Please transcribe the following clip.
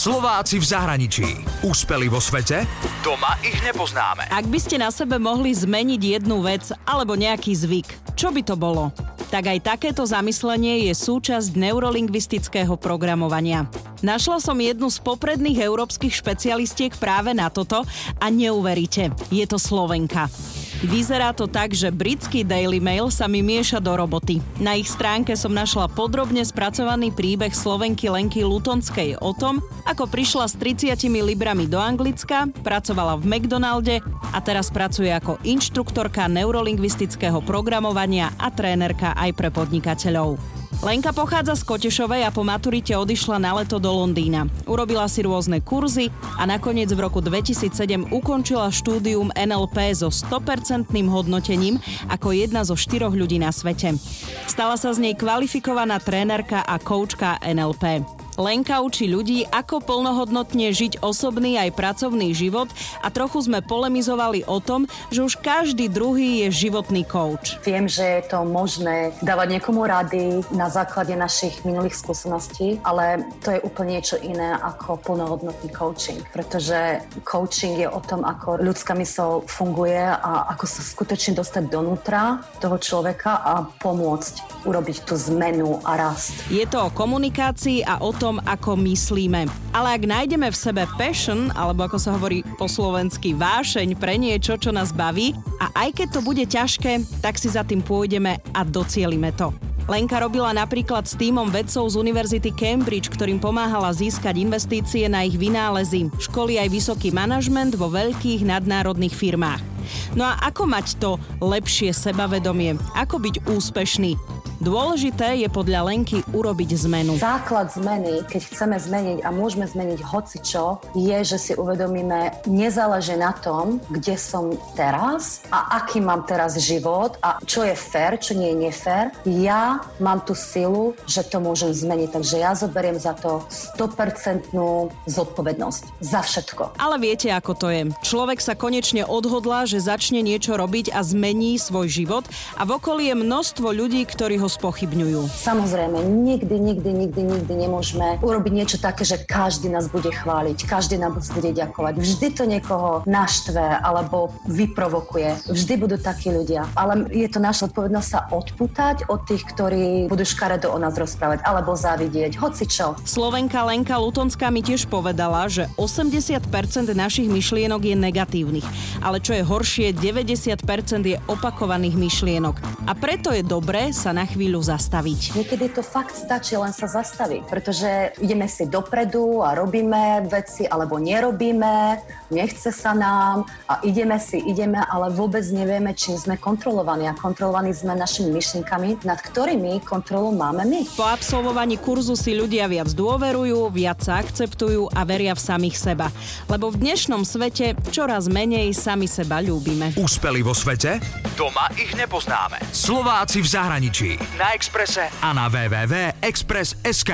Slováci v zahraničí. Úspeli vo svete? Doma ich nepoznáme. Ak by ste na sebe mohli zmeniť jednu vec alebo nejaký zvyk, čo by to bolo? Tak aj takéto zamyslenie je súčasť neurolingvistického programovania. Našla som jednu z popredných európskych špecialistiek práve na toto a neuveríte, je to Slovenka. Vyzerá to tak, že britský Daily Mail sa mi mieša do roboty. Na ich stránke som našla podrobne spracovaný príbeh Slovenky Lenky Lutonskej o tom, ako prišla s 30 librami do Anglicka, pracovala v McDonalde a teraz pracuje ako inštruktorka neurolingvistického programovania a trénerka aj pre podnikateľov. Lenka pochádza z Kotešovej a po maturite odišla na leto do Londýna. Urobila si rôzne kurzy a nakoniec v roku 2007 ukončila štúdium NLP so 100% hodnotením ako jedna zo štyroch ľudí na svete. Stala sa z nej kvalifikovaná trénerka a koučka NLP. Lenka učí ľudí, ako plnohodnotne žiť osobný aj pracovný život a trochu sme polemizovali o tom, že už každý druhý je životný coach. Viem, že je to možné dávať niekomu rady na základe našich minulých skúseností, ale to je úplne niečo iné ako plnohodnotný coaching, pretože coaching je o tom, ako ľudská mysl funguje a ako sa skutočne dostať donútra toho človeka a pomôcť urobiť tú zmenu a rast. Je to o komunikácii a o tom, tom, ako myslíme. Ale ak nájdeme v sebe passion, alebo ako sa hovorí po slovensky vášeň pre niečo, čo nás baví, a aj keď to bude ťažké, tak si za tým pôjdeme a docielime to. Lenka robila napríklad s týmom vedcov z Univerzity Cambridge, ktorým pomáhala získať investície na ich vynálezy. Školy aj vysoký manažment vo veľkých nadnárodných firmách. No a ako mať to lepšie sebavedomie? Ako byť úspešný? Dôležité je podľa Lenky urobiť zmenu. Základ zmeny, keď chceme zmeniť a môžeme zmeniť hocičo, je, že si uvedomíme, nezáleží na tom, kde som teraz a aký mám teraz život a čo je fér, čo nie je nefér. Ja mám tú silu, že to môžem zmeniť, takže ja zoberiem za to 100% zodpovednosť. Za všetko. Ale viete, ako to je. Človek sa konečne odhodlá, že začne niečo robiť a zmení svoj život a v okolí je množstvo ľudí, ktorí ho spochybňujú. Samozrejme, nikdy, nikdy, nikdy, nikdy nemôžeme urobiť niečo také, že každý nás bude chváliť, každý nás bude ďakovať. Vždy to niekoho naštve alebo vyprovokuje. Vždy budú takí ľudia. Ale je to naša odpovednosť sa odputať od tých, ktorí budú škaredo o nás rozprávať alebo závidieť, hoci čo. Slovenka Lenka Lutonská mi tiež povedala, že 80% našich myšlienok je negatívnych. Ale čo je horšie, 90% je opakovaných myšlienok. A preto je dobré sa na chvíľu chvíľu zastaviť. Niekedy to fakt stačí len sa zastaviť, pretože ideme si dopredu a robíme veci alebo nerobíme, nechce sa nám a ideme si, ideme, ale vôbec nevieme, čím sme kontrolovaní a kontrolovaní sme našimi myšlienkami, nad ktorými kontrolu máme my. Po absolvovaní kurzu si ľudia viac dôverujú, viac sa akceptujú a veria v samých seba. Lebo v dnešnom svete čoraz menej sami seba ľúbime. Úspeli vo svete? Doma ich nepoznáme. Slováci v zahraničí na Exprese a na www.express.sk.